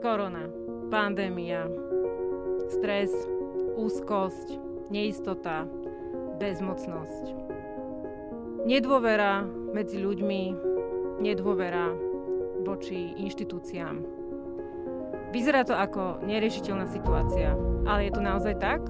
Korona, pandémia, stres, úzkosť, neistota, bezmocnosť. Nedôvera medzi ľuďmi, nedôvera voči inštitúciám. Vyzerá to ako neriešiteľná situácia, ale je to naozaj tak?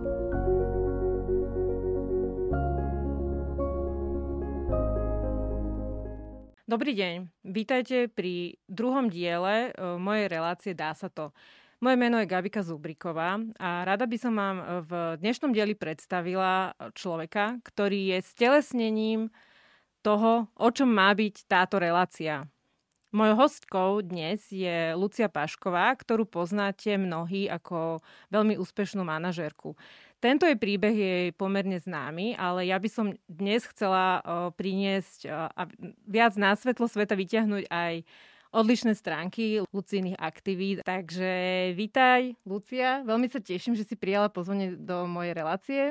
Dobrý deň, vítajte pri druhom diele e, mojej relácie Dá sa to. Moje meno je Gabika Zubriková a rada by som vám v dnešnom dieli predstavila človeka, ktorý je stelesnením toho, o čom má byť táto relácia. Mojou hostkou dnes je Lucia Pašková, ktorú poznáte mnohí ako veľmi úspešnú manažérku. Tento je príbeh je pomerne známy, ale ja by som dnes chcela priniesť a viac na svetlo sveta vyťahnuť aj odlišné stránky Lucínych aktivít. Takže vítaj, Lucia. Veľmi sa teším, že si prijala pozvanie do mojej relácie.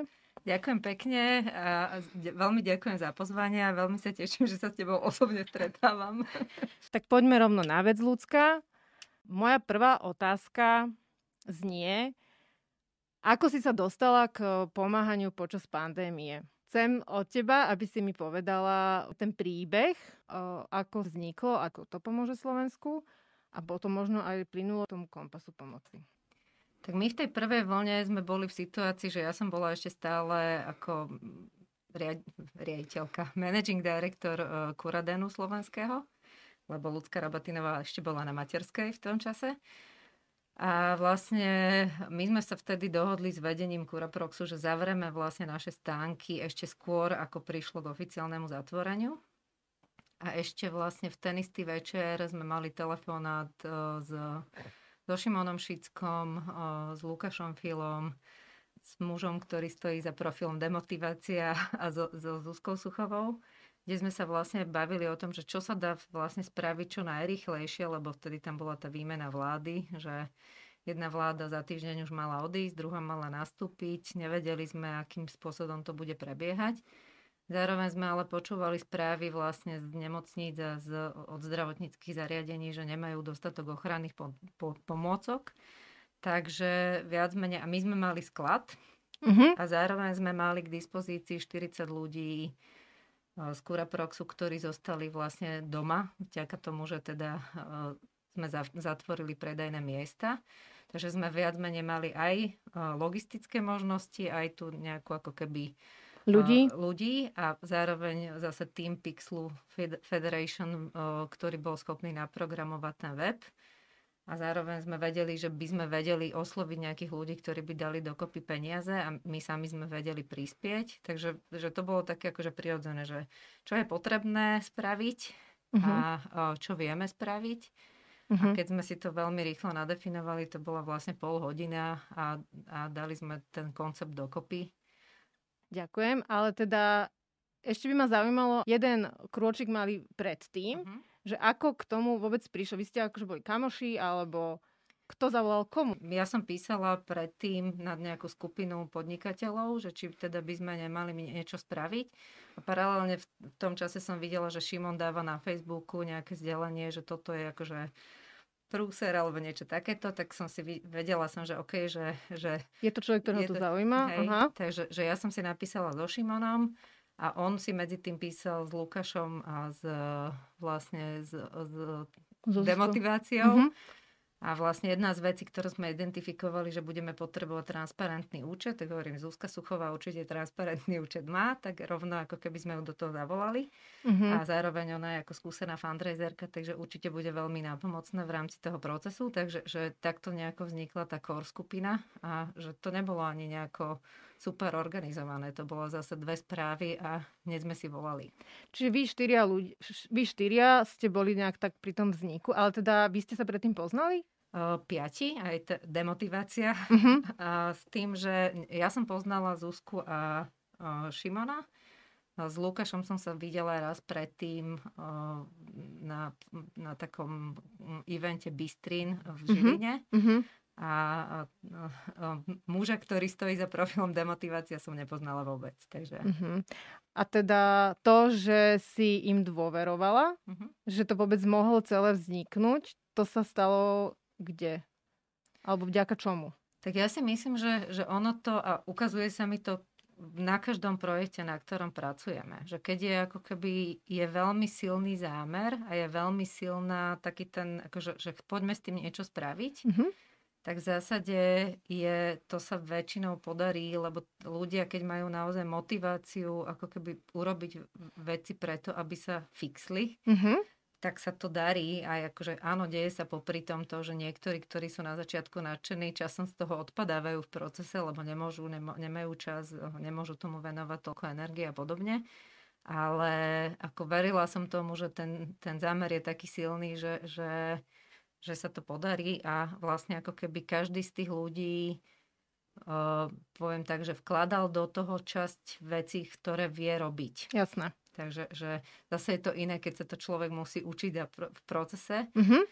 Ďakujem pekne a veľmi ďakujem za pozvanie a veľmi sa teším, že sa s tebou osobne stretávam. Tak poďme rovno na vec, ľudská. Moja prvá otázka znie, ako si sa dostala k pomáhaniu počas pandémie? Chcem od teba, aby si mi povedala ten príbeh, ako vzniklo, ako to pomôže Slovensku a potom možno aj plynulo tomu kompasu pomoci. Tak my v tej prvej vlne sme boli v situácii, že ja som bola ešte stále ako riaditeľka, managing director e, Kuradenu slovenského, lebo Ľudská Rabatinová ešte bola na materskej v tom čase. A vlastne my sme sa vtedy dohodli s vedením Kuraproxu, že zavrieme vlastne naše stánky ešte skôr, ako prišlo k oficiálnemu zatvoreniu. A ešte vlastne v ten istý večer sme mali telefonát e, s, so Šimonom Šickom, e, s Lukášom Filom, s mužom, ktorý stojí za profilom Demotivácia a so, so Zuzkou Suchovou kde sme sa vlastne bavili o tom, že čo sa dá vlastne spraviť čo najrychlejšie, lebo vtedy tam bola tá výmena vlády, že jedna vláda za týždeň už mala odísť, druhá mala nastúpiť, nevedeli sme, akým spôsobom to bude prebiehať. Zároveň sme ale počúvali správy vlastne z nemocníc a z, od zdravotníckých zariadení, že nemajú dostatok ochranných po, po, pomôcok. Takže viac menej, a my sme mali sklad uh-huh. a zároveň sme mali k dispozícii 40 ľudí z Kuraproxu, ktorí zostali vlastne doma, vďaka tomu, že teda sme zatvorili predajné miesta. Takže sme viac menej mali aj logistické možnosti, aj tu nejakú ako keby ľudí, ľudí a zároveň zase Team Pixlu Federation, ktorý bol schopný naprogramovať ten web a zároveň sme vedeli, že by sme vedeli osloviť nejakých ľudí, ktorí by dali dokopy peniaze a my sami sme vedeli prispieť. Takže že to bolo také akože prirodzené, že čo je potrebné spraviť uh-huh. a čo vieme spraviť. Uh-huh. A keď sme si to veľmi rýchlo nadefinovali, to bola vlastne pol hodina a, a dali sme ten koncept dokopy. Ďakujem, ale teda ešte by ma zaujímalo, jeden krôčik mali predtým. Uh-huh že ako k tomu vôbec prišlo? Vy ste akože boli kamoši, alebo kto zavolal komu? Ja som písala predtým na nejakú skupinu podnikateľov, že či teda by sme nemali niečo spraviť. A paralelne v tom čase som videla, že Šimon dáva na Facebooku nejaké vzdelanie, že toto je akože prúser alebo niečo takéto, tak som si vedela som, že OK, že... že je to človek, ktorého to, to zaujíma. Hej, Aha. Takže že ja som si napísala so Šimonom a on si medzi tým písal s Lukášom a s, vlastne s, s demotiváciou. Mm-hmm. A vlastne jedna z vecí, ktoré sme identifikovali, že budeme potrebovať transparentný účet, tak hovorím, Zuzka Suchová určite transparentný účet má, tak rovno ako keby sme ju do toho zavolali. Mm-hmm. A zároveň ona je ako skúsená fundraiserka, takže určite bude veľmi nápomocná v rámci toho procesu. Takže že takto nejako vznikla tá core skupina a že to nebolo ani nejako super organizované. To bolo zase dve správy a hneď sme si volali. Čiže vy štyria, ľudí, vy štyria ste boli nejak tak pri tom vzniku, ale teda vy ste sa predtým poznali? Piati, aj t- demotivácia. Uh-huh. A s tým, že ja som poznala Zuzku a uh, Šimona. S Lukášom som sa videla raz predtým uh, na, na takom evente Bystrin v Žiline. Uh-huh a, a, muža, ktorý stojí za profilom demotivácia som nepoznala vôbec. Takže... Uh-huh. A teda to, že si im dôverovala, uh-huh. že to vôbec mohlo celé vzniknúť, to sa stalo kde? Alebo vďaka čomu? Tak ja si myslím, že, že ono to, a ukazuje sa mi to na každom projekte, na ktorom pracujeme. Že keď je ako keby je veľmi silný zámer a je veľmi silná taký ten, akože, že poďme s tým niečo spraviť, mm-hmm. Tak v zásade je, to sa väčšinou podarí, lebo ľudia, keď majú naozaj motiváciu ako keby urobiť veci preto, aby sa fixli, mm-hmm tak sa to darí a akože áno, deje sa popri tom to, že niektorí, ktorí sú na začiatku nadšení, časom z toho odpadávajú v procese, lebo nemôžu, nemo, nemajú čas, nemôžu tomu venovať toľko energie a podobne. Ale ako verila som tomu, že ten, ten zámer je taký silný, že, že, že sa to podarí a vlastne ako keby každý z tých ľudí Uh, poviem tak, že vkladal do toho časť vecí, ktoré vie robiť. Jasné. Takže že zase je to iné, keď sa to človek musí učiť a pr- v procese. Mm-hmm.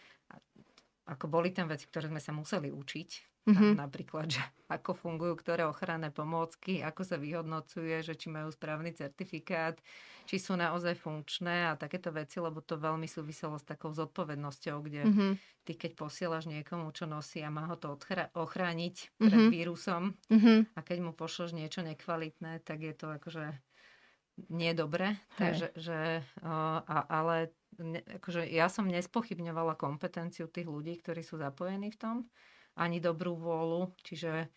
Ako boli tam veci, ktoré sme sa museli učiť. Mm-hmm. Napríklad, že ako fungujú ktoré ochranné pomôcky, ako sa vyhodnocuje, že či majú správny certifikát, či sú naozaj funkčné a takéto veci, lebo to veľmi súviselo s takou zodpovednosťou, kde mm-hmm. ty keď posielaš niekomu, čo nosí a má ho to odchra- ochrániť pred mm-hmm. vírusom mm-hmm. a keď mu pošleš niečo nekvalitné, tak je to akože nie dobre. Takže, že, a, ale ne, akože ja som nespochybňovala kompetenciu tých ľudí, ktorí sú zapojení v tom, ani dobrú vôľu, čiže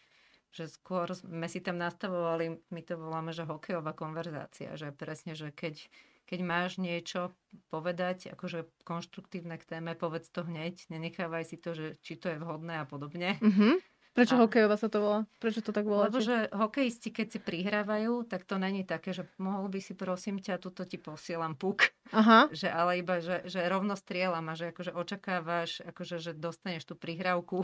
že skôr sme si tam nastavovali, my to voláme, že hokejová konverzácia, že presne, že keď, keď máš niečo povedať, akože konštruktívne k téme, povedz to hneď, nenechávaj si to, že či to je vhodné a podobne. Mm-hmm. Prečo a... hokejová sa to volá? Prečo to tak volá? Lebo že hokejisti, keď si prihrávajú, tak to není také, že mohol by si prosím ťa, tuto ti posielam puk. Aha. Že, ale iba, že, že rovno strieľam a že akože očakávaš, akože, že dostaneš tú prihrávku.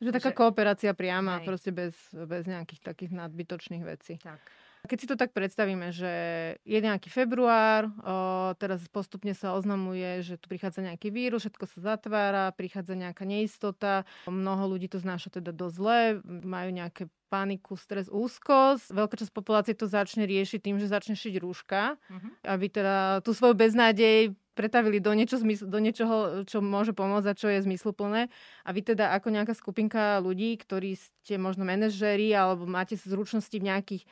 Že taká že... kooperácia priama, Aj. proste bez, bez nejakých takých nadbytočných vecí. Tak. Keď si to tak predstavíme, že je nejaký február, o, teraz postupne sa oznamuje, že tu prichádza nejaký vírus, všetko sa zatvára, prichádza nejaká neistota, mnoho ľudí to znáša teda dosť zle, majú nejaké paniku, stres, úzkosť. Veľká časť populácie to začne riešiť tým, že začne šiť rúška, uh-huh. aby teda tú svoju beznádej pretavili do, niečo, do niečoho, čo môže pomôcť a čo je zmysluplné. A vy teda ako nejaká skupinka ľudí, ktorí ste možno manažéri alebo máte zručnosti v nejakých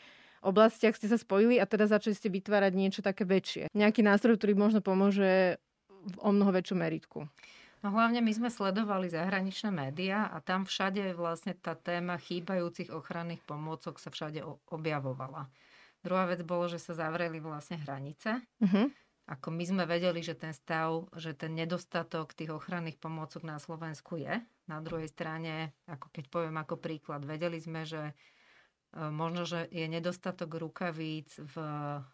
oblastiach ste sa spojili a teda začali ste vytvárať niečo také väčšie. Nejaký nástroj, ktorý možno pomôže v o mnoho väčšom meritku. No hlavne my sme sledovali zahraničné médiá a tam všade vlastne tá téma chýbajúcich ochranných pomôcok sa všade objavovala. Druhá vec bolo, že sa zavreli vlastne hranice. Uh-huh. Ako my sme vedeli, že ten stav, že ten nedostatok tých ochranných pomôcok na Slovensku je. Na druhej strane, ako keď poviem ako príklad, vedeli sme, že možno, že je nedostatok rukavíc v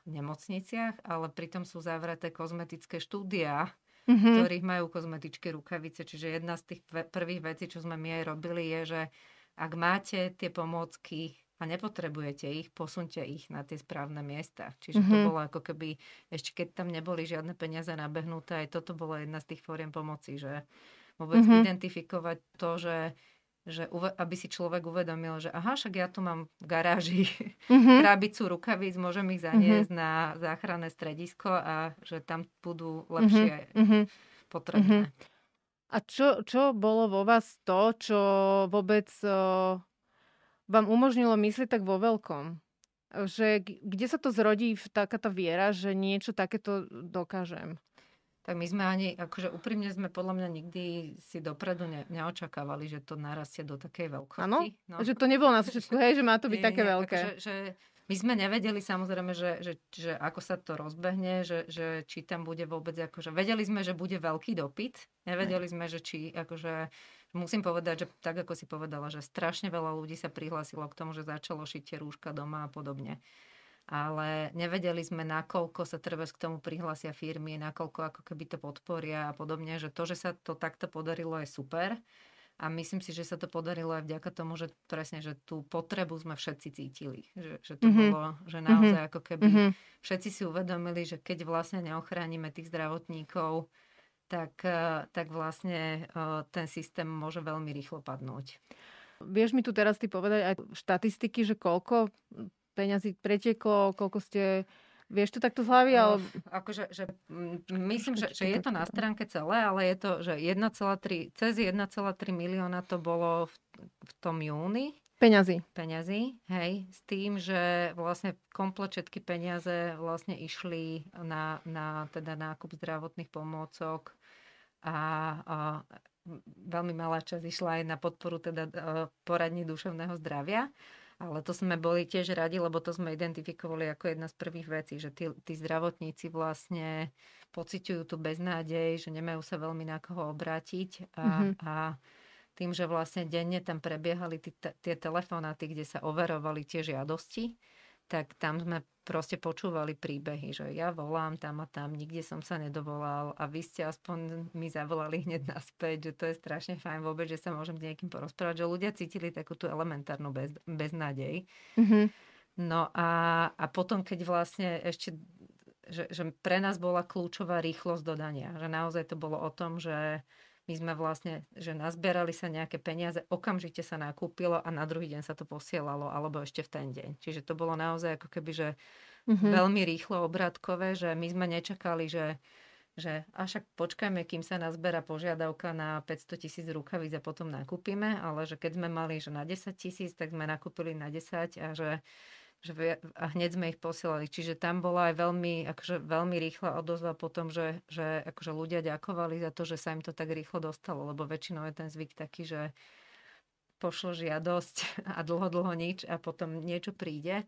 nemocniciach, ale pritom sú zavreté kozmetické štúdia, mm-hmm. ktorých majú kozmetičké rukavice. Čiže jedna z tých prvých vecí, čo sme my aj robili, je, že ak máte tie pomôcky a nepotrebujete ich, posunte ich na tie správne miesta. Čiže mm-hmm. to mhm. bolo ako keby, ešte keď tam neboli žiadne peniaze nabehnuté, aj toto bola jedna z tých fóriem pomoci, že vôbec mm-hmm. identifikovať to, že že aby si človek uvedomil, že aha, však ja tu mám v garáži mm-hmm. krabicu rukavíc, môžem ich zaniesť mm-hmm. na záchranné stredisko a že tam budú lepšie mm-hmm. potrebné. Mm-hmm. A čo, čo bolo vo vás to, čo vôbec o, vám umožnilo myslieť tak vo veľkom? Že kde sa to zrodí v takáto viera, že niečo takéto dokážem? Tak my sme ani, akože úprimne sme podľa mňa nikdy si dopredu ne, neočakávali, že to narastie do takej veľkosti. Áno? No. Že to nebolo na všetko, hej, že má to byť nie, také nie, veľké. Akože, že my sme nevedeli samozrejme, že, že, že ako sa to rozbehne, že, že či tam bude vôbec, akože vedeli sme, že bude veľký dopyt, nevedeli sme, že či, akože musím povedať, že tak ako si povedala, že strašne veľa ľudí sa prihlásilo k tomu, že začalo šiť rúška doma a podobne ale nevedeli sme, nakoľko sa treba k tomu prihlásia firmy, nakoľko ako keby to podporia a podobne, že to, že sa to takto podarilo je super a myslím si, že sa to podarilo aj vďaka tomu, že presne, že tú potrebu sme všetci cítili, že, že to mm-hmm. bolo, že naozaj mm-hmm. ako keby mm-hmm. všetci si uvedomili, že keď vlastne neochránime tých zdravotníkov, tak, eh, tak vlastne eh, ten systém môže veľmi rýchlo padnúť. Vieš mi tu teraz ty povedať aj štatistiky, že koľko peňazí preteklo, koľko ste Vieš to takto z hlavy? Ale... Akože, že, myslím, že, že je to na stránke celé, ale je to, že 1,3, cez 1,3 milióna to bolo v, v tom júni. Peňazí. Peňazí, hej, s tým, že vlastne komplet všetky peniaze vlastne išli na, na teda nákup zdravotných pomôcok a, a veľmi malá časť išla aj na podporu teda poradní duševného zdravia. Ale to sme boli tiež radi, lebo to sme identifikovali ako jedna z prvých vecí, že tí, tí zdravotníci vlastne pociťujú tú beznádej, že nemajú sa veľmi na koho obrátiť a, mm-hmm. a tým, že vlastne denne tam prebiehali tí, tie telefonáty, kde sa overovali tie žiadosti, tak tam sme proste počúvali príbehy, že ja volám tam a tam, nikde som sa nedovolal a vy ste aspoň mi zavolali hneď naspäť, že to je strašne fajn vôbec, že sa môžem s niekým porozprávať, že ľudia cítili takú tú elementárnu bez, beznádej. Mm-hmm. No a, a potom, keď vlastne ešte, že, že pre nás bola kľúčová rýchlosť dodania, že naozaj to bolo o tom, že my sme vlastne, že nazbierali sa nejaké peniaze, okamžite sa nakúpilo a na druhý deň sa to posielalo, alebo ešte v ten deň. Čiže to bolo naozaj ako keby, že mm-hmm. veľmi rýchlo obratkové, že my sme nečakali, že že a však počkajme, kým sa nazbera požiadavka na 500 tisíc rukavíc a potom nakúpime, ale že keď sme mali že na 10 tisíc, tak sme nakúpili na 10 a že že a hneď sme ich posielali. Čiže tam bola aj veľmi, akože veľmi rýchla odozva po tom, že, že akože ľudia ďakovali za to, že sa im to tak rýchlo dostalo, lebo väčšinou je ten zvyk taký, že pošlo žiadosť a dlho, dlho nič a potom niečo príde.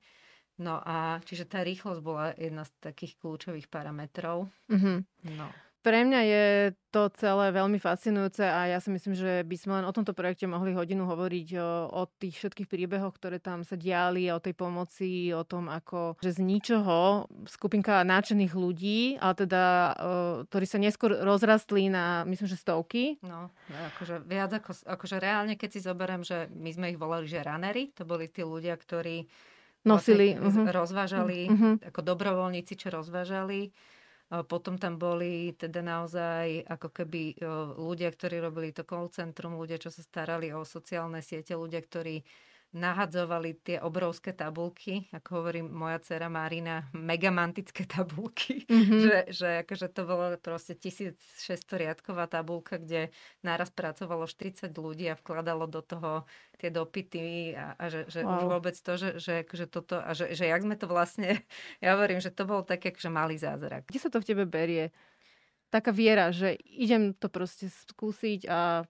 No a čiže tá rýchlosť bola jedna z takých kľúčových parametrov. Mm-hmm. No. Pre mňa je to celé veľmi fascinujúce a ja si myslím, že by sme len o tomto projekte mohli hodinu hovoriť o, o tých všetkých príbehoch, ktoré tam sa diali, o tej pomoci, o tom, ako že z ničoho skupinka náčených ľudí, ale teda, ktorí sa neskôr rozrastli na, myslím, že stovky. No, akože viac ako, akože reálne, keď si zoberiem, že my sme ich volali, že runnery, to boli tí ľudia, ktorí nosili, vlastne uh-huh. rozvážali, uh-huh. ako dobrovoľníci, čo rozvážali potom tam boli teda naozaj ako keby ľudia, ktorí robili to call centrum, ľudia, čo sa starali o sociálne siete, ľudia, ktorí nahadzovali tie obrovské tabulky, ako hovorí moja dcera Marina, megamantické tabulky, mm-hmm. že, že akože to bolo proste 1600 riadková tabulka, kde naraz pracovalo 40 ľudí a vkladalo do toho tie dopity a, a že, že wow. už vôbec to, že, že akože toto, a že, že jak sme to vlastne, ja hovorím, že to bol tak akože malý zázrak. Kde sa to v tebe berie? Taká viera, že idem to proste skúsiť a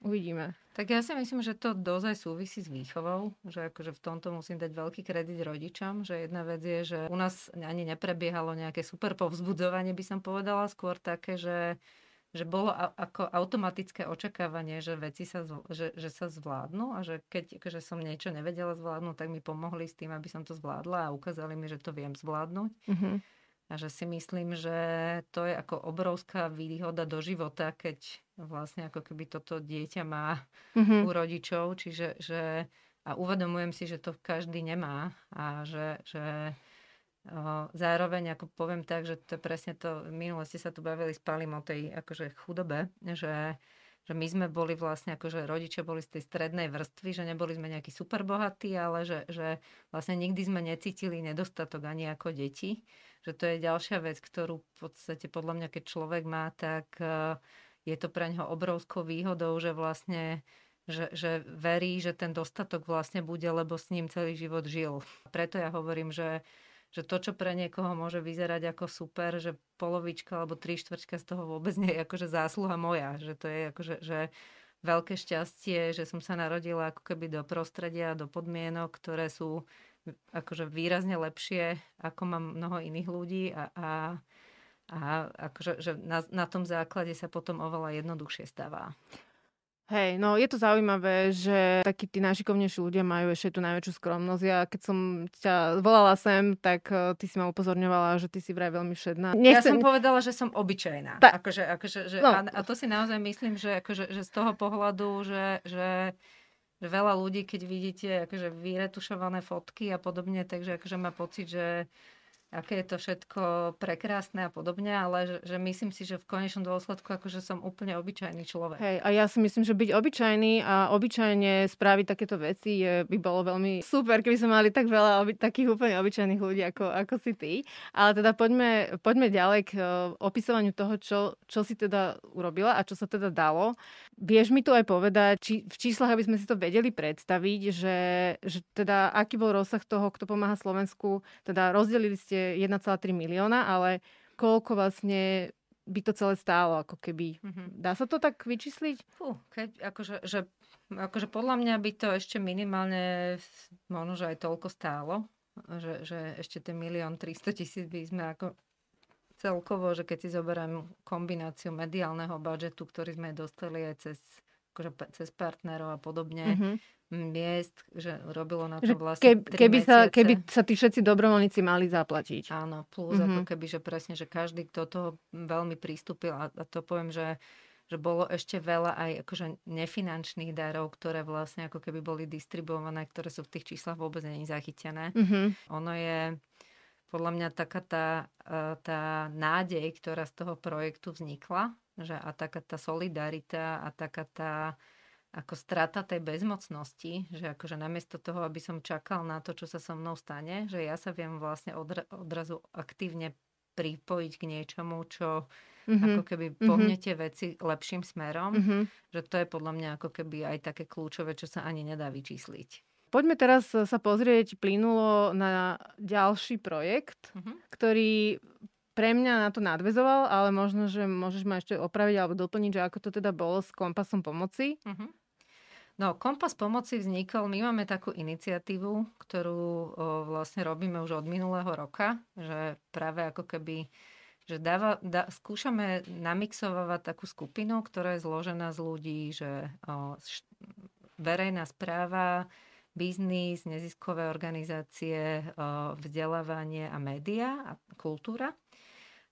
uvidíme. Tak ja si myslím, že to dozaj súvisí s výchovou, že akože v tomto musím dať veľký kredit rodičom, že jedna vec je, že u nás ani neprebiehalo nejaké super povzbudzovanie, by som povedala, skôr také, že že bolo ako automatické očakávanie, že veci sa, že, že sa zvládnu a že keď že som niečo nevedela zvládnuť, tak mi pomohli s tým, aby som to zvládla a ukázali mi, že to viem zvládnuť. Mm-hmm. A že si myslím, že to je ako obrovská výhoda do života, keď vlastne ako keby toto dieťa má mm-hmm. u rodičov. Čiže že, a uvedomujem si, že to každý nemá a že, že o, zároveň, ako poviem tak, že to je presne to, v minulosti sa tu bavili s Palim o tej akože chudobe, že že my sme boli vlastne, akože rodičia boli z tej strednej vrstvy, že neboli sme nejakí super bohatí, ale že, že vlastne nikdy sme necítili nedostatok ani ako deti že to je ďalšia vec, ktorú v podstate podľa mňa, keď človek má, tak eh, je to pre ňoho obrovskou výhodou, že vlastne že, že verí, že ten dostatok vlastne bude, lebo s ním celý život žil. Preto ja hovorím, že, že to, čo pre niekoho môže vyzerať ako super, že polovička alebo tri štvrťka z toho vôbec nie je akože zásluha moja. Že to je akože, že veľké šťastie, že som sa narodila ako keby do prostredia, do podmienok, ktoré sú akože výrazne lepšie, ako mám mnoho iných ľudí a, a, a akože, že na, na tom základe sa potom oveľa jednoduchšie stáva. Hej, no je to zaujímavé, že takí tí najšikovnejší ľudia majú ešte tú najväčšiu skromnosť. Ja keď som ťa volala sem, tak uh, ty si ma upozorňovala, že ty si vraj veľmi všedná. Nechcem... Ja som povedala, že som obyčajná. Tak. Akože, akože, že, no. a, a to si naozaj myslím, že, akože, že z toho pohľadu, že, že že veľa ľudí, keď vidíte akože vyretušované fotky a podobne, takže akože má pocit, že aké je to všetko prekrásne a podobne, ale že, že myslím si, že v konečnom dôsledku akože som úplne obyčajný človek. Hej, a ja si myslím, že byť obyčajný a obyčajne spraviť takéto veci je, by bolo veľmi super, keby sme mali tak veľa oby, takých úplne obyčajných ľudí, ako, ako si ty. Ale teda poďme, poďme ďalej k uh, opisovaniu toho, čo, čo si teda urobila a čo sa teda dalo. Vieš mi tu aj povedať, či, v číslach, aby sme si to vedeli predstaviť, že, že teda aký bol rozsah toho, kto pomáha Slovensku, teda rozdelili ste 1,3 milióna, ale koľko vlastne by to celé stálo, ako keby. Mm-hmm. Dá sa to tak vyčísliť? Fú, keď, akože, že, akože podľa mňa by to ešte minimálne možno, že aj toľko stálo, že, že ešte ten milión 300 tisíc by sme ako celkovo, že keď si zoberiem kombináciu mediálneho budžetu, ktorý sme dostali aj cez, akože cez partnerov a podobne, mm-hmm miest, že robilo na to vlastne Ke, keby, sa, keby sa tí všetci dobrovoľníci mali zaplatiť. Áno, plus mm-hmm. ako keby, že presne, že každý, kto toho veľmi pristúpil a, a to poviem, že že bolo ešte veľa aj akože nefinančných darov, ktoré vlastne ako keby boli distribuované, ktoré sú v tých číslach vôbec není zachytené. Mm-hmm. Ono je podľa mňa taká tá, e, tá nádej, ktorá z toho projektu vznikla, že a taká tá solidarita a taká tá ako strata tej bezmocnosti, že akože namiesto toho, aby som čakal na to, čo sa so mnou stane, že ja sa viem vlastne odra- odrazu aktívne pripojiť k niečomu, čo mm-hmm. ako keby mhm. pohne tie veci lepším smerom, mm-hmm. že to je podľa mňa ako keby aj také kľúčové, čo sa ani nedá vyčísliť. Poďme teraz sa pozrieť plynulo na ďalší projekt, mm-hmm. ktorý pre mňa na to nadvezoval, ale možno, že môžeš ma ešte opraviť alebo doplniť, že ako to teda bolo s kompasom pomoci. Uh-huh. No, kompas pomoci vznikol, my máme takú iniciatívu, ktorú o, vlastne robíme už od minulého roka, že práve ako keby že dáva, dá, skúšame namixovať takú skupinu, ktorá je zložená z ľudí, že o, š, verejná správa, biznis, neziskové organizácie, o, vzdelávanie a média a kultúra.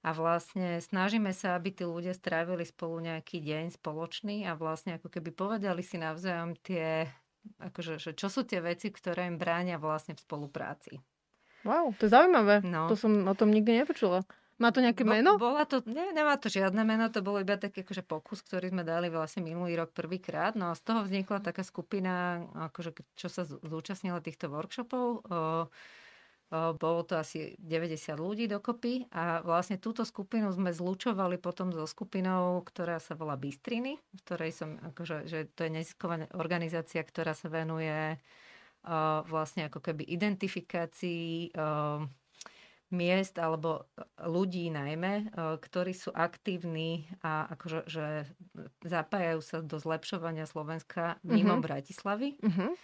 A vlastne snažíme sa, aby tí ľudia strávili spolu nejaký deň spoločný a vlastne ako keby povedali si navzájom tie, akože, že čo sú tie veci, ktoré im bránia vlastne v spolupráci. Wow, to je zaujímavé. No. To som o tom nikdy nepočula. Má to nejaké meno? Bo, bola to, ne, nemá to žiadne meno, to bolo iba taký akože pokus, ktorý sme dali vlastne minulý rok prvýkrát. No a z toho vznikla taká skupina, akože, čo sa zúčastnila týchto workshopov. O, bolo to asi 90 ľudí dokopy a vlastne túto skupinu sme zlučovali potom so skupinou, ktorá sa volá Bystriny, v ktorej som, akože, že to je nezisková organizácia, ktorá sa venuje uh, vlastne ako keby identifikácii uh, miest alebo ľudí najmä, uh, ktorí sú aktívni a akože že zapájajú sa do zlepšovania Slovenska mimo uh-huh. Bratislavy. Uh-huh.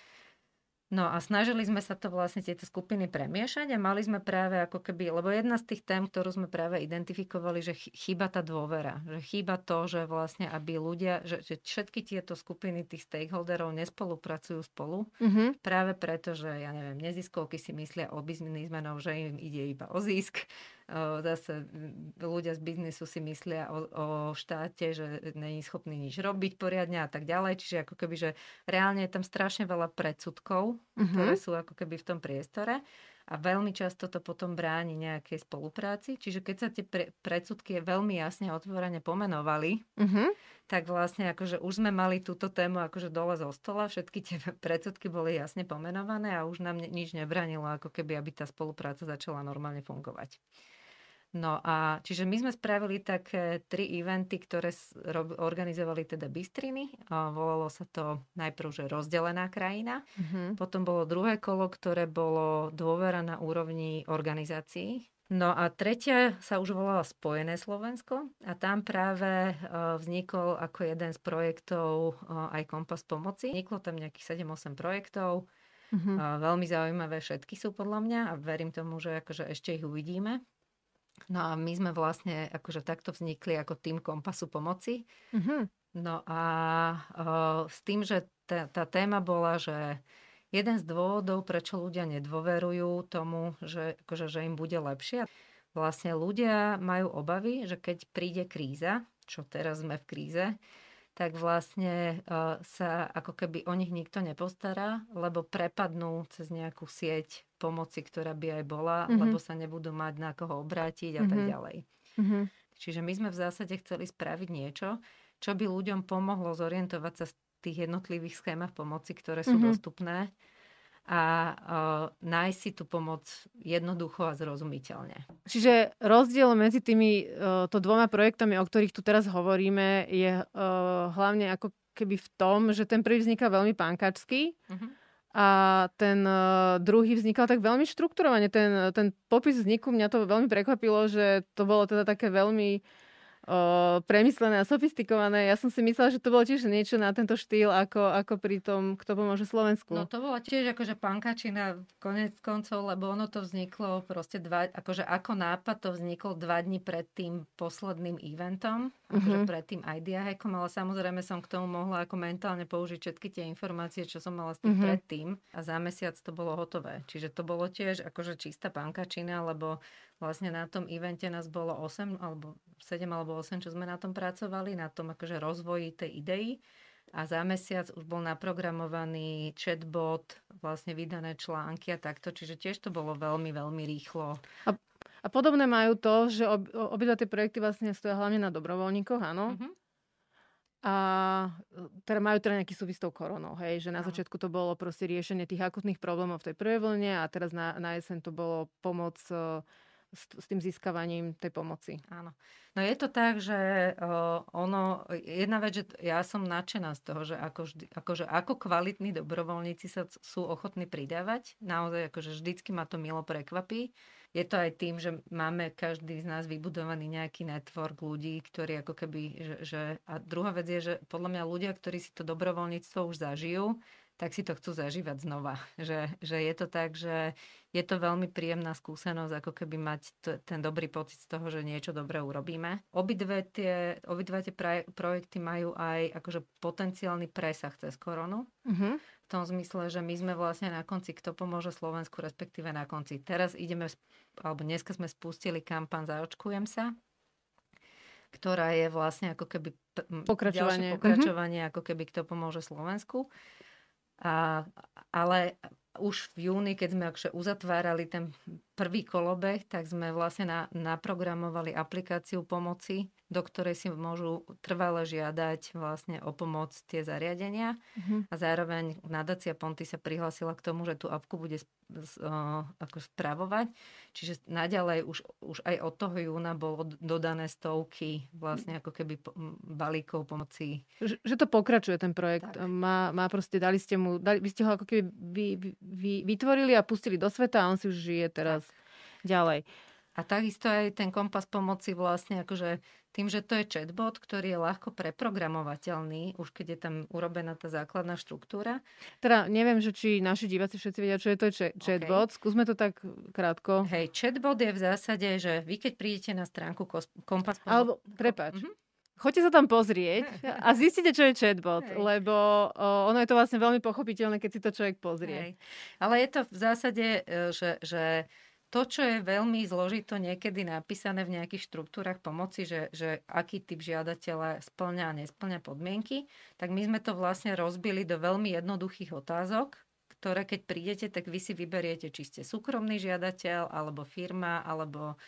No a snažili sme sa to vlastne tieto skupiny premiešať a mali sme práve ako keby, lebo jedna z tých tém, ktorú sme práve identifikovali, že chýba tá dôvera, že chýba to, že vlastne aby ľudia, že, že všetky tieto skupiny tých stakeholderov nespolupracujú spolu, mm-hmm. práve preto, že ja neviem, neziskovky si myslia o biznismenov, že im ide iba o zisk, Zase ľudia z biznisu si myslia o, o štáte, že není schopný nič robiť poriadne a tak ďalej. Čiže ako keby, že reálne je tam strašne veľa predsudkov, uh-huh. ktoré sú ako keby v tom priestore a veľmi často to potom bráni nejakej spolupráci. Čiže keď sa tie pre, predsudky veľmi jasne otvorene pomenovali, uh-huh. tak vlastne akože už sme mali túto tému akože dole zo stola, všetky tie predsudky boli jasne pomenované a už nám nič nebranilo, ako keby, aby tá spolupráca začala normálne fungovať. No a čiže my sme spravili také tri eventy, ktoré organizovali teda Bystriny. Volalo sa to najprv, že rozdelená krajina. Mm-hmm. Potom bolo druhé kolo, ktoré bolo dôvera na úrovni organizácií. No a tretia sa už volala Spojené Slovensko a tam práve vznikol ako jeden z projektov aj Kompas pomoci. Vzniklo tam nejakých 7-8 projektov. Mm-hmm. Veľmi zaujímavé všetky sú podľa mňa a verím tomu, že akože ešte ich uvidíme. No a my sme vlastne akože takto vznikli ako tým kompasu pomoci. Mm-hmm. No a o, s tým, že tá, tá téma bola, že jeden z dôvodov, prečo ľudia nedôverujú tomu, že, akože, že im bude lepšie, vlastne ľudia majú obavy, že keď príde kríza, čo teraz sme v kríze, tak vlastne uh, sa ako keby o nich nikto nepostará, lebo prepadnú cez nejakú sieť pomoci, ktorá by aj bola, mm-hmm. lebo sa nebudú mať na koho obrátiť a mm-hmm. tak mhm. ďalej. Mm-hmm. Čiže my sme v zásade chceli spraviť niečo, čo by ľuďom pomohlo zorientovať sa v tých jednotlivých schémach pomoci, ktoré sú mm-hmm. dostupné a uh, nájsť si tú pomoc jednoducho a zrozumiteľne. Čiže rozdiel medzi tými uh, to dvoma projektami, o ktorých tu teraz hovoríme, je uh, hlavne ako keby v tom, že ten prvý vzniká veľmi pánkačský uh-huh. a ten uh, druhý vznikal tak veľmi štrukturovane. Ten, ten popis vzniku mňa to veľmi prekvapilo, že to bolo teda také veľmi o, premyslené a sofistikované. Ja som si myslela, že to bolo tiež niečo na tento štýl, ako, ako pri tom, kto pomôže Slovensku. No to bola tiež akože pankačina konec koncov, lebo ono to vzniklo proste dva, akože ako nápad to vzniklo dva dní pred tým posledným eventom, akože uh-huh. pred tým idea hackom, ale samozrejme som k tomu mohla ako mentálne použiť všetky tie informácie, čo som mala s tým uh-huh. predtým a za mesiac to bolo hotové. Čiže to bolo tiež akože čistá pankačina, lebo Vlastne na tom evente nás bolo 8 alebo 7 alebo 8, čo sme na tom pracovali, na tom akože rozvoji tej idei. A za mesiac už bol naprogramovaný chatbot, vlastne vydané články a takto. Čiže tiež to bolo veľmi, veľmi rýchlo. A, a podobné majú to, že ob, obidva tie projekty vlastne stoja hlavne na dobrovoľníkoch, áno? Uh-huh. A teda majú teda nejaký súvis s tou koronou, hej, že na začiatku to bolo proste riešenie tých akutných problémov v tej prvej vlne a teraz na, na jeseň to bolo pomoc s, s tým získavaním tej pomoci. Áno. No je to tak, že uh, ono, jedna vec, že ja som nadšená z toho, že ako, vždy, akože ako kvalitní dobrovoľníci sa sú ochotní pridávať. Naozaj, akože vždycky ma to milo prekvapí. Je to aj tým, že máme každý z nás vybudovaný nejaký network ľudí, ktorí ako keby, že, že a druhá vec je, že podľa mňa ľudia, ktorí si to dobrovoľníctvo už zažijú, tak si to chcú zažívať znova. Že, že je to tak, že je to veľmi príjemná skúsenosť, ako keby mať t- ten dobrý pocit z toho, že niečo dobré urobíme. Obidve tie, obidve tie praj- projekty majú aj akože potenciálny presah cez koronu. Mm-hmm. V tom zmysle, že my sme vlastne na konci Kto pomôže Slovensku, respektíve na konci. Teraz ideme, alebo dneska sme spustili kampan Zaočkujem sa, ktorá je vlastne ako keby pokračovanie, pokračovanie mm-hmm. ako keby Kto pomôže Slovensku. A, ale už v júni, keď sme uzatvárali ten prvý kolobeh, tak sme vlastne na, naprogramovali aplikáciu pomoci do ktorej si môžu trvale žiadať vlastne o pomoc tie zariadenia. Uh-huh. A zároveň nadácia Ponty sa prihlásila k tomu, že tú apku bude ako spravovať. Čiže naďalej už, už aj od toho júna bolo dodané stovky vlastne ako keby balíkov pomoci. Že, že to pokračuje ten projekt. Má, má proste, dali ste mu, dali, vy ste ho ako keby vy, vy, vytvorili a pustili do sveta a on si už žije teraz tak. ďalej. A takisto aj ten kompas pomoci vlastne akože tým, že to je chatbot, ktorý je ľahko preprogramovateľný, už keď je tam urobená tá základná štruktúra. Teda neviem, že či naši diváci všetci vedia, čo je to chatbot. Okay. Skúsme to tak krátko. Hej, chatbot je v zásade, že vy keď prídete na stránku Kompas... Alebo, prepáč. Mm-hmm. Choďte sa tam pozrieť a zistite, čo je chatbot, Hej. lebo o, ono je to vlastne veľmi pochopiteľné, keď si to človek pozrie. Hej. Ale je to v zásade, e, že, že to, čo je veľmi zložito niekedy napísané v nejakých štruktúrach pomoci, že, že aký typ žiadateľa splňa a nesplňa podmienky, tak my sme to vlastne rozbili do veľmi jednoduchých otázok, ktoré keď prídete, tak vy si vyberiete, či ste súkromný žiadateľ, alebo firma, alebo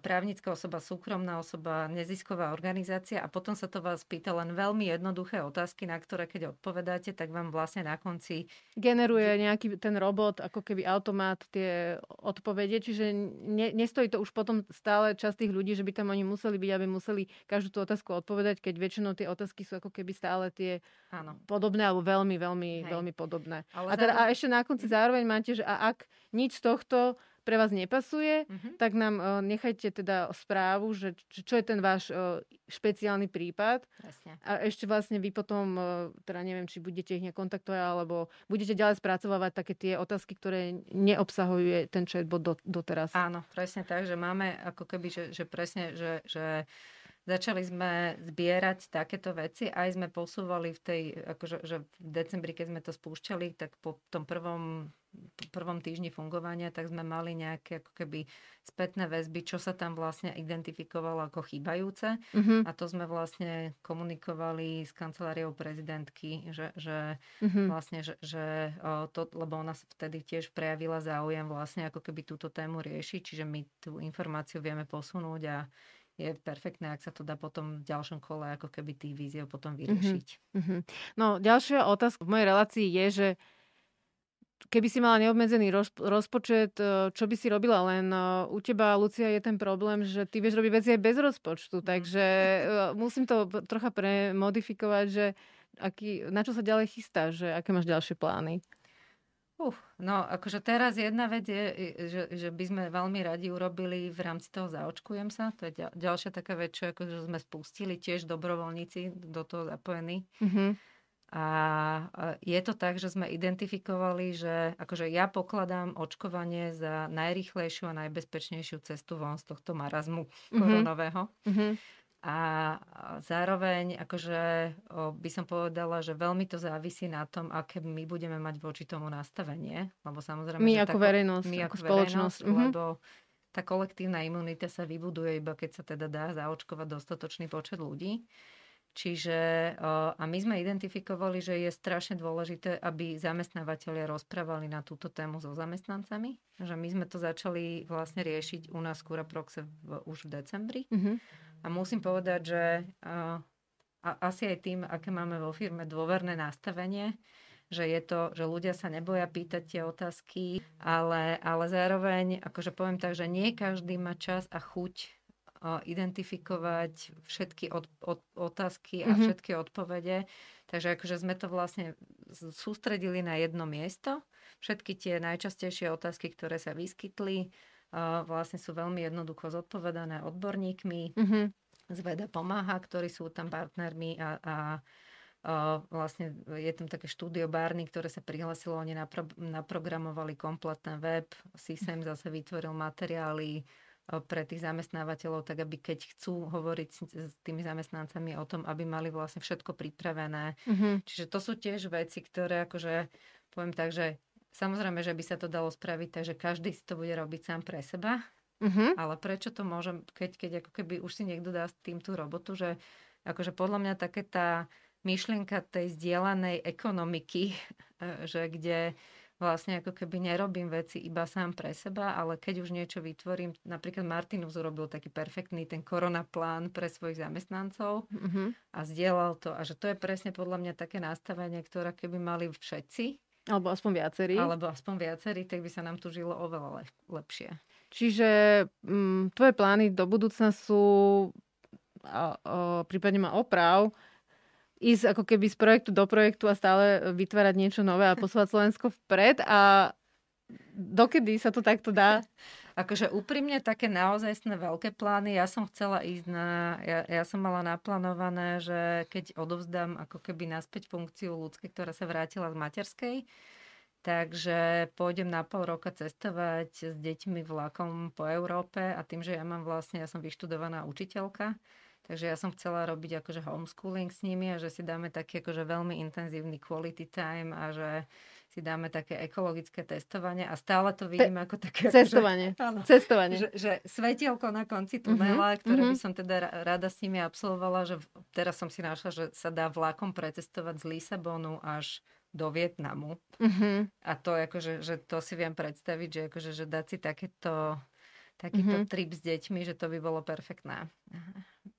právnická osoba, súkromná osoba, nezisková organizácia a potom sa to vás pýta len veľmi jednoduché otázky, na ktoré keď odpovedáte, tak vám vlastne na konci... Generuje nejaký ten robot, ako keby automat tie odpovede, čiže ne, nestojí to už potom stále čas tých ľudí, že by tam oni museli byť, aby museli každú tú otázku odpovedať, keď väčšinou tie otázky sú ako keby stále tie Áno. podobné alebo veľmi, veľmi, Hej. veľmi podobné. Ale a, teda, zároveň... a ešte na konci zároveň máte, že a ak nič z tohto pre vás nepasuje, uh-huh. tak nám uh, nechajte teda správu, že čo, je ten váš uh, špeciálny prípad. Presne. A ešte vlastne vy potom, uh, teda neviem, či budete ich nekontaktovať, alebo budete ďalej spracovávať také tie otázky, ktoré neobsahuje ten chatbot do, doteraz. Áno, presne tak, že máme ako keby, že, že presne, že, že začali sme zbierať takéto veci, aj sme posúvali v tej, akože že v decembri, keď sme to spúšťali, tak po tom prvom, prvom týždni fungovania, tak sme mali nejaké ako keby spätné väzby, čo sa tam vlastne identifikovalo ako chýbajúce. Uh-huh. A to sme vlastne komunikovali s kanceláriou prezidentky, že, že uh-huh. vlastne, že, že to, lebo ona vtedy tiež prejavila záujem vlastne ako keby túto tému riešiť, čiže my tú informáciu vieme posunúť a je perfektné, ak sa to dá potom v ďalšom kole ako keby tých víziev potom mhm, vyriešiť. Mm-hmm. No ďalšia otázka v mojej relácii je, že keby si mala neobmedzený roz, rozpočet, e, čo by si robila? Len e, u teba, Lucia, je ten problém, že ty vieš robiť veci aj bez rozpočtu, mhm. takže e, musím to trocha premodifikovať, že aký, na čo sa ďalej chystá, že aké máš ďalšie plány? Uh, no, akože teraz jedna vec je, že, že by sme veľmi radi urobili v rámci toho zaočkujem sa. To je ďalšia taká vec, čo akože sme spustili, tiež dobrovoľníci do toho zapojení. Mm-hmm. A je to tak, že sme identifikovali, že akože ja pokladám očkovanie za najrychlejšiu a najbezpečnejšiu cestu von z tohto marazmu mm-hmm. koronového. Mm-hmm. A zároveň, akože by som povedala, že veľmi to závisí na tom, aké my budeme mať voči tomu nastavenie. Lebo samozrejme, my ako tá, verejnosť, my ako, ako spoločnosť. Verejnosť, mm-hmm. Lebo tá kolektívna imunita sa vybuduje iba keď sa teda dá zaočkovať dostatočný počet ľudí. Čiže a my sme identifikovali, že je strašne dôležité, aby zamestnávateľia rozprávali na túto tému so zamestnancami. Že my sme to začali vlastne riešiť u nás Kura Proxe v, už v decembri. Mm-hmm. A musím povedať, že a, a asi aj tým, aké máme vo firme dôverné nastavenie, že je to, že ľudia sa neboja pýtať tie otázky, ale, ale zároveň, akože poviem tak, že nie každý má čas a chuť identifikovať všetky od, od, otázky a mm-hmm. všetky odpovede. Takže akože sme to vlastne sústredili na jedno miesto. Všetky tie najčastejšie otázky, ktoré sa vyskytli, vlastne sú veľmi jednoducho zodpovedané odborníkmi. Mm-hmm. Zveda pomáha, ktorí sú tam partnermi a, a vlastne je tam také štúdio Barny, ktoré sa prihlasilo, oni napro- naprogramovali kompletný web, SISEM zase vytvoril materiály, pre tých zamestnávateľov, tak aby keď chcú hovoriť s tými zamestnancami o tom, aby mali vlastne všetko pripravené. Mm-hmm. Čiže to sú tiež veci, ktoré akože poviem tak, že samozrejme, že by sa to dalo spraviť, takže každý si to bude robiť sám pre seba. Mm-hmm. Ale prečo to môžem, keď, keď ako keby už si niekto dá tým tú robotu, že akože podľa mňa také tá myšlienka tej zdieľanej ekonomiky, že kde vlastne ako keby nerobím veci iba sám pre seba, ale keď už niečo vytvorím, napríklad Martinus urobil taký perfektný ten korona plán pre svojich zamestnancov mm-hmm. a zdieľal to. A že to je presne podľa mňa také nastavenie, ktoré keby mali všetci, alebo aspoň viacerí. Alebo aspoň viacerí, tak by sa nám tu žilo oveľa lep- lepšie. Čiže m, mm, tvoje plány do budúcna sú, a, a, prípadne ma oprav, ísť ako keby z projektu do projektu a stále vytvárať niečo nové a posúvať Slovensko vpred a dokedy sa to takto dá? Akože úprimne také naozajstné veľké plány, ja som chcela ísť na, ja, ja som mala naplánované, že keď odovzdám ako keby naspäť funkciu ľudskej, ktorá sa vrátila z materskej, takže pôjdem na pol roka cestovať s deťmi vlakom po Európe a tým, že ja mám vlastne, ja som vyštudovaná učiteľka, Takže ja som chcela robiť akože homeschooling s nimi a že si dáme taký akože veľmi intenzívny quality time a že si dáme také ekologické testovanie a stále to vidím Te- ako také... Cestovanie. Akože, áno, Cestovanie. Že, že svetielko na konci tunela, uh-huh, ktoré uh-huh. by som teda rada s nimi absolvovala, že teraz som si našla, že sa dá vlakom precestovať z Lisabonu až do Vietnamu. Uh-huh. A to akože, že to si viem predstaviť, že akože, že dať si takéto takýto mm-hmm. trip s deťmi, že to by bolo perfektné.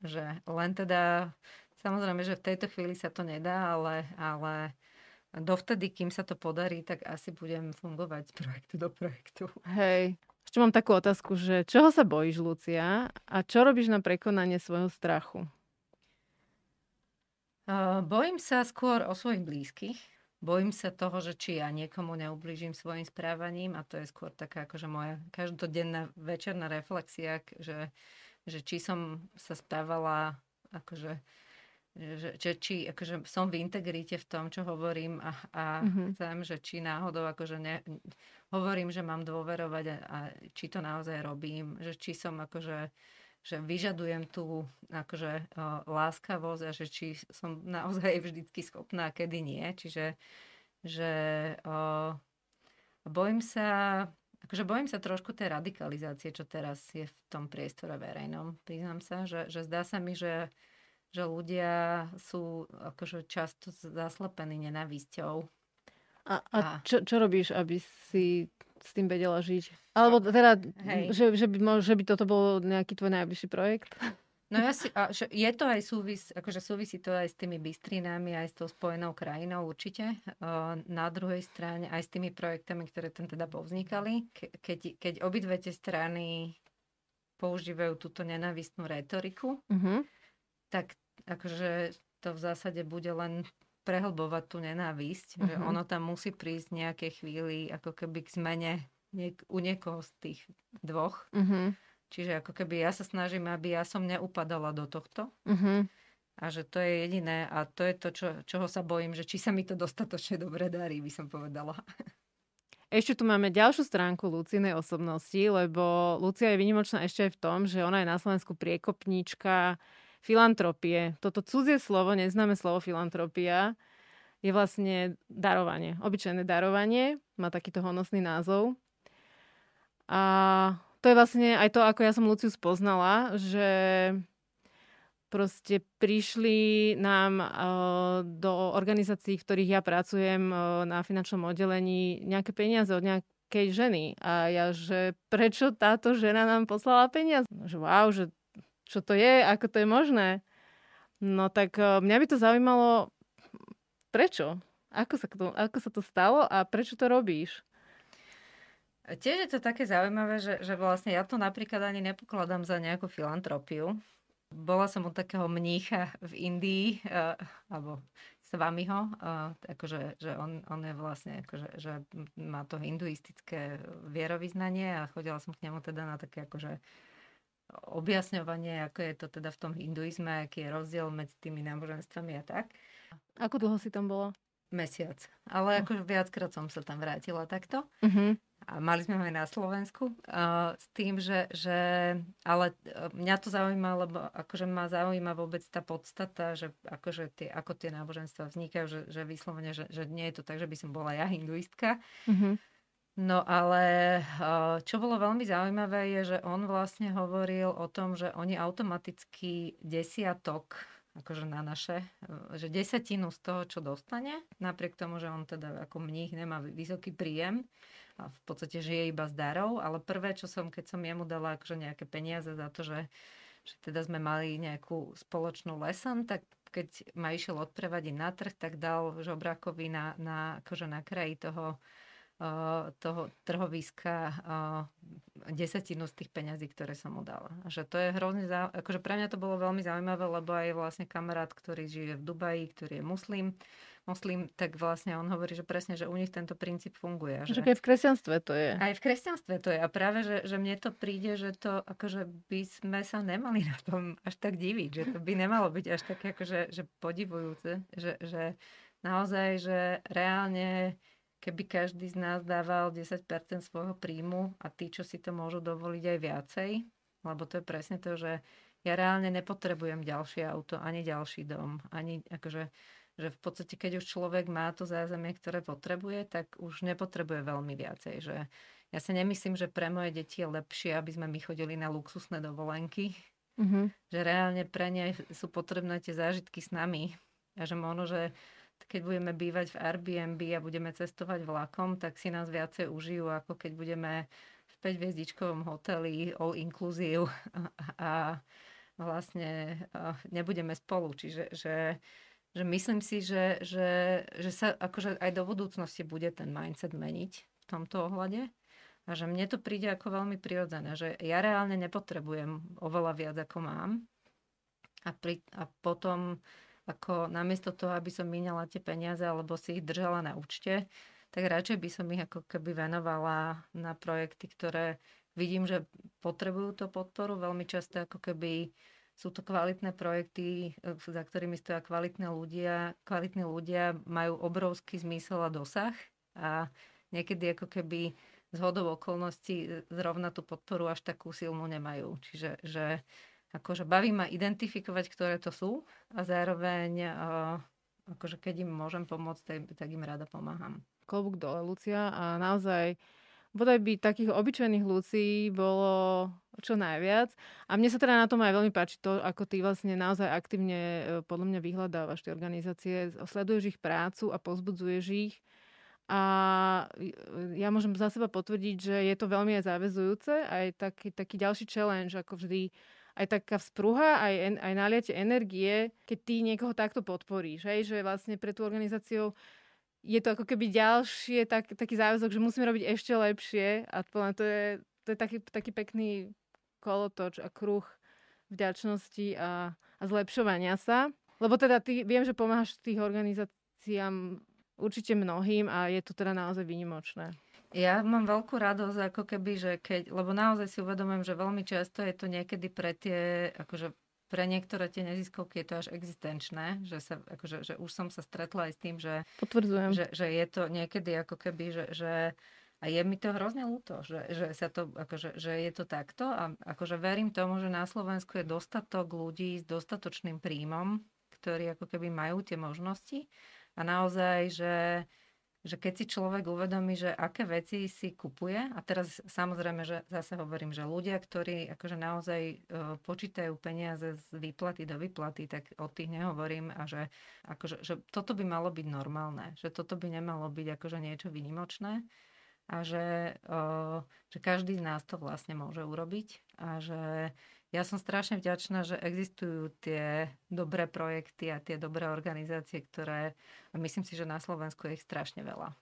Že len teda, samozrejme, že v tejto chvíli sa to nedá, ale, ale dovtedy, kým sa to podarí, tak asi budem fungovať z projektu do projektu. Hej. Ešte mám takú otázku, že čoho sa bojíš, Lucia? A čo robíš na prekonanie svojho strachu? Uh, bojím sa skôr o svojich blízkych Bojím sa toho, že či ja niekomu neublížim svojim správaním a to je skôr taká akože moja každodenná večerná reflexia, že, že či som sa správala akože že, že či akože som v integrite v tom, čo hovorím a, a mm-hmm. chcem, že či náhodou akože ne, hovorím, že mám dôverovať a, a či to naozaj robím, že či som akože že vyžadujem tú akože uh, láskavosť a že či som naozaj vždycky schopná, a kedy nie. Čiže že uh, bojím sa, akože bojím sa trošku tej radikalizácie, čo teraz je v tom priestore verejnom. Priznám sa, že, že zdá sa mi, že, že ľudia sú akože často zaslepení nenávisťou. A, a, a čo, čo robíš, aby si s tým vedela žiť? Alebo teda, že, že, by, že by toto bol nejaký tvoj najbližší projekt? No ja si, a, že je to aj súvis, akože súvisí to aj s tými bystrinami, aj s tou spojenou krajinou určite. Na druhej strane aj s tými projektami, ktoré tam teda povznikali. Ke, keď, keď obidve tie strany používajú túto nenávistnú retoriku, uh-huh. tak akože to v zásade bude len prehlbovať tú nenávisť, uh-huh. že mhm. ono tam musí prísť nejaké chvíli ako keby k zmene niek- u niekoho z tých dvoch. Uh-huh. Čiže ako keby ja sa snažím, aby ja som neupadala do tohto. Uh-huh. A že to je jediné a to je to, čo, čoho sa bojím, že či sa mi to dostatočne dobre darí, by som povedala. Ešte tu máme ďalšiu stránku Lucinej osobnosti, lebo Lucia je vynimočná ešte aj v tom, že ona je na Slovensku priekopníčka filantropie. Toto cudzie slovo, neznáme slovo filantropia, je vlastne darovanie. Obyčajné darovanie. Má takýto honosný názov. A to je vlastne aj to, ako ja som Luciu spoznala, že proste prišli nám uh, do organizácií, v ktorých ja pracujem uh, na finančnom oddelení, nejaké peniaze od nejakej ženy. A ja, že prečo táto žena nám poslala peniaze? Že wow, že čo to je, ako to je možné. No tak uh, mňa by to zaujímalo, prečo? Ako sa, to, ako sa to stalo a prečo to robíš? Tiež je to také zaujímavé, že, že vlastne ja to napríklad ani nepokladám za nejakú filantropiu. Bola som u takého mnícha v Indii, uh, alebo s vami ho, uh, akože, že on, on je vlastne, akože, že má to hinduistické vierovýznanie a chodila som k nemu teda na také akože objasňovanie, ako je to teda v tom hinduizme, aký je rozdiel medzi tými náboženstvami a tak. Ako dlho si tam bola? Mesiac. Ale akože viackrát som sa tam vrátila takto. Uh-huh a mali sme ho aj na Slovensku, uh, s tým, že, že ale e, mňa to zaujíma, lebo akože ma zaujíma vôbec tá podstata, že akože tie, ako tie náboženstva vznikajú, že, že vyslovene, že, že nie je to tak, že by som bola ja hinduistka. Mm-hmm. No ale uh, čo bolo veľmi zaujímavé je, že on vlastne hovoril o tom, že oni automaticky desiatok akože na naše, že desatinu z toho, čo dostane, napriek tomu, že on teda ako mních nemá vysoký príjem, a v podstate žije iba z darov, ale prvé, čo som, keď som jemu dala akože nejaké peniaze za to, že, že teda sme mali nejakú spoločnú leson, tak keď ma išiel odprevadiť na trh, tak dal žobrakovi na, na, akože na kraji toho, toho trhoviska desatinu z tých peňazí, ktoré som mu dala. Že to je hrozne zaujímavé. Akože pre mňa to bolo veľmi zaujímavé, lebo aj vlastne kamarát, ktorý žije v Dubaji, ktorý je muslim, moslim, tak vlastne on hovorí, že presne, že u nich tento princíp funguje. Že, že aj v kresťanstve to je. Aj v kresťanstve to je. A práve, že, že mne to príde, že to akože by sme sa nemali na tom až tak diviť, že to by nemalo byť až také akože že podivujúce, že, že naozaj, že reálne keby každý z nás dával 10% svojho príjmu a tí, čo si to môžu dovoliť aj viacej, lebo to je presne to, že ja reálne nepotrebujem ďalšie auto, ani ďalší dom, ani akože že v podstate, keď už človek má to zázemie, ktoré potrebuje, tak už nepotrebuje veľmi viacej. Že ja si nemyslím, že pre moje deti je lepšie, aby sme my chodili na luxusné dovolenky. Mm-hmm. Že reálne pre ne sú potrebné tie zážitky s nami. A že možno, že keď budeme bývať v Airbnb a budeme cestovať vlakom, tak si nás viacej užijú, ako keď budeme v 5 hoteli, all inclusive a vlastne nebudeme spolu. Čiže že že myslím si, že, že, že sa akože aj do budúcnosti bude ten mindset meniť v tomto ohľade. A že mne to príde ako veľmi prirodzené, že ja reálne nepotrebujem oveľa viac, ako mám. A, pri, a potom, ako namiesto toho, aby som míňala tie peniaze alebo si ich držala na účte, tak radšej by som ich ako keby venovala na projekty, ktoré vidím, že potrebujú to podporu. Veľmi často ako keby sú to kvalitné projekty, e, za ktorými stoja kvalitné ľudia. Kvalitní ľudia majú obrovský zmysel a dosah a niekedy ako keby z hodou okolností zrovna tú podporu až takú silnú nemajú. Čiže že akože baví ma identifikovať, ktoré to sú a zároveň akože keď im môžem pomôcť, tak im rada pomáham. Klobúk dole, Lucia, a naozaj bodaj by takých obyčajných ľudí bolo čo najviac. A mne sa teda na tom aj veľmi páči to, ako ty vlastne naozaj aktívne e, podľa mňa vyhľadávaš tie organizácie, sleduješ ich prácu a pozbudzuješ ich. A ja môžem za seba potvrdiť, že je to veľmi aj záväzujúce, aj taký, taký ďalší challenge, ako vždy aj taká vzpruha, aj, aj naliate energie, keď ty niekoho takto podporíš. Hej? Že vlastne pre tú organizáciu je to ako keby ďalšie tak, taký záväzok, že musíme robiť ešte lepšie a to je, to je taký, taký pekný kolotoč a kruh vďačnosti a, a zlepšovania sa. Lebo teda ty, viem, že pomáhaš tých organizáciám určite mnohým a je to teda naozaj výnimočné. Ja mám veľkú radosť, ako keby, že keď, lebo naozaj si uvedomujem, že veľmi často je to niekedy pre tie, akože pre niektoré tie neziskovky je to až existenčné, že, sa, akože, že už som sa stretla aj s tým, že, Potvrdzujem. že, že je to niekedy ako keby, že, že a je mi to hrozne ľúto, že, že, sa to, akože, že je to takto a akože verím tomu, že na Slovensku je dostatok ľudí s dostatočným príjmom, ktorí ako keby majú tie možnosti a naozaj, že že keď si človek uvedomí, že aké veci si kupuje, a teraz samozrejme, že zase hovorím, že ľudia, ktorí akože naozaj e, počítajú peniaze z výplaty do výplaty, tak o tých nehovorím a že, akože, že toto by malo byť normálne, že toto by nemalo byť akože niečo vynimočné a že, e, že každý z nás to vlastne môže urobiť a že ja som strašne vďačná, že existujú tie dobré projekty a tie dobré organizácie, ktoré, myslím si, že na Slovensku je ich strašne veľa.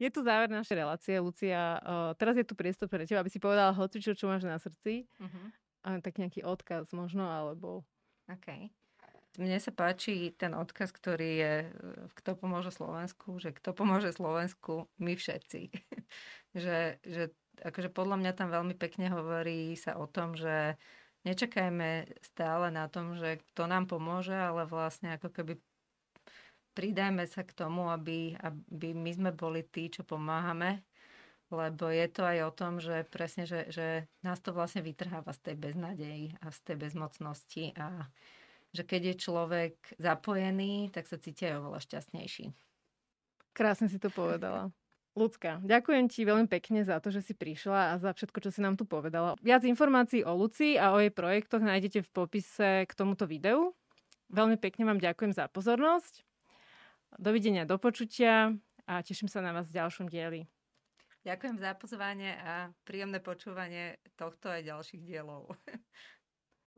Je tu záver našej relácie, Lucia. teraz je tu priestor pre teba, aby si povedala hoci čo, čo máš na srdci. Uh-huh. A tak nejaký odkaz možno, alebo... OK. Mne sa páči ten odkaz, ktorý je Kto pomôže Slovensku, že kto pomôže Slovensku, my všetci. že, že akože podľa mňa tam veľmi pekne hovorí sa o tom, že nečakajme stále na tom, že kto nám pomôže, ale vlastne ako keby pridajme sa k tomu, aby, aby my sme boli tí, čo pomáhame, lebo je to aj o tom, že presne, že, že nás to vlastne vytrháva z tej beznadeji a z tej bezmocnosti a že keď je človek zapojený, tak sa cíti aj oveľa šťastnejší. Krásne si to povedala. Lucka, ďakujem ti veľmi pekne za to, že si prišla a za všetko, čo si nám tu povedala. Viac informácií o Luci a o jej projektoch nájdete v popise k tomuto videu. Veľmi pekne vám ďakujem za pozornosť. Dovidenia, do počutia a teším sa na vás v ďalšom dieli. Ďakujem za pozvanie a príjemné počúvanie tohto aj ďalších dielov.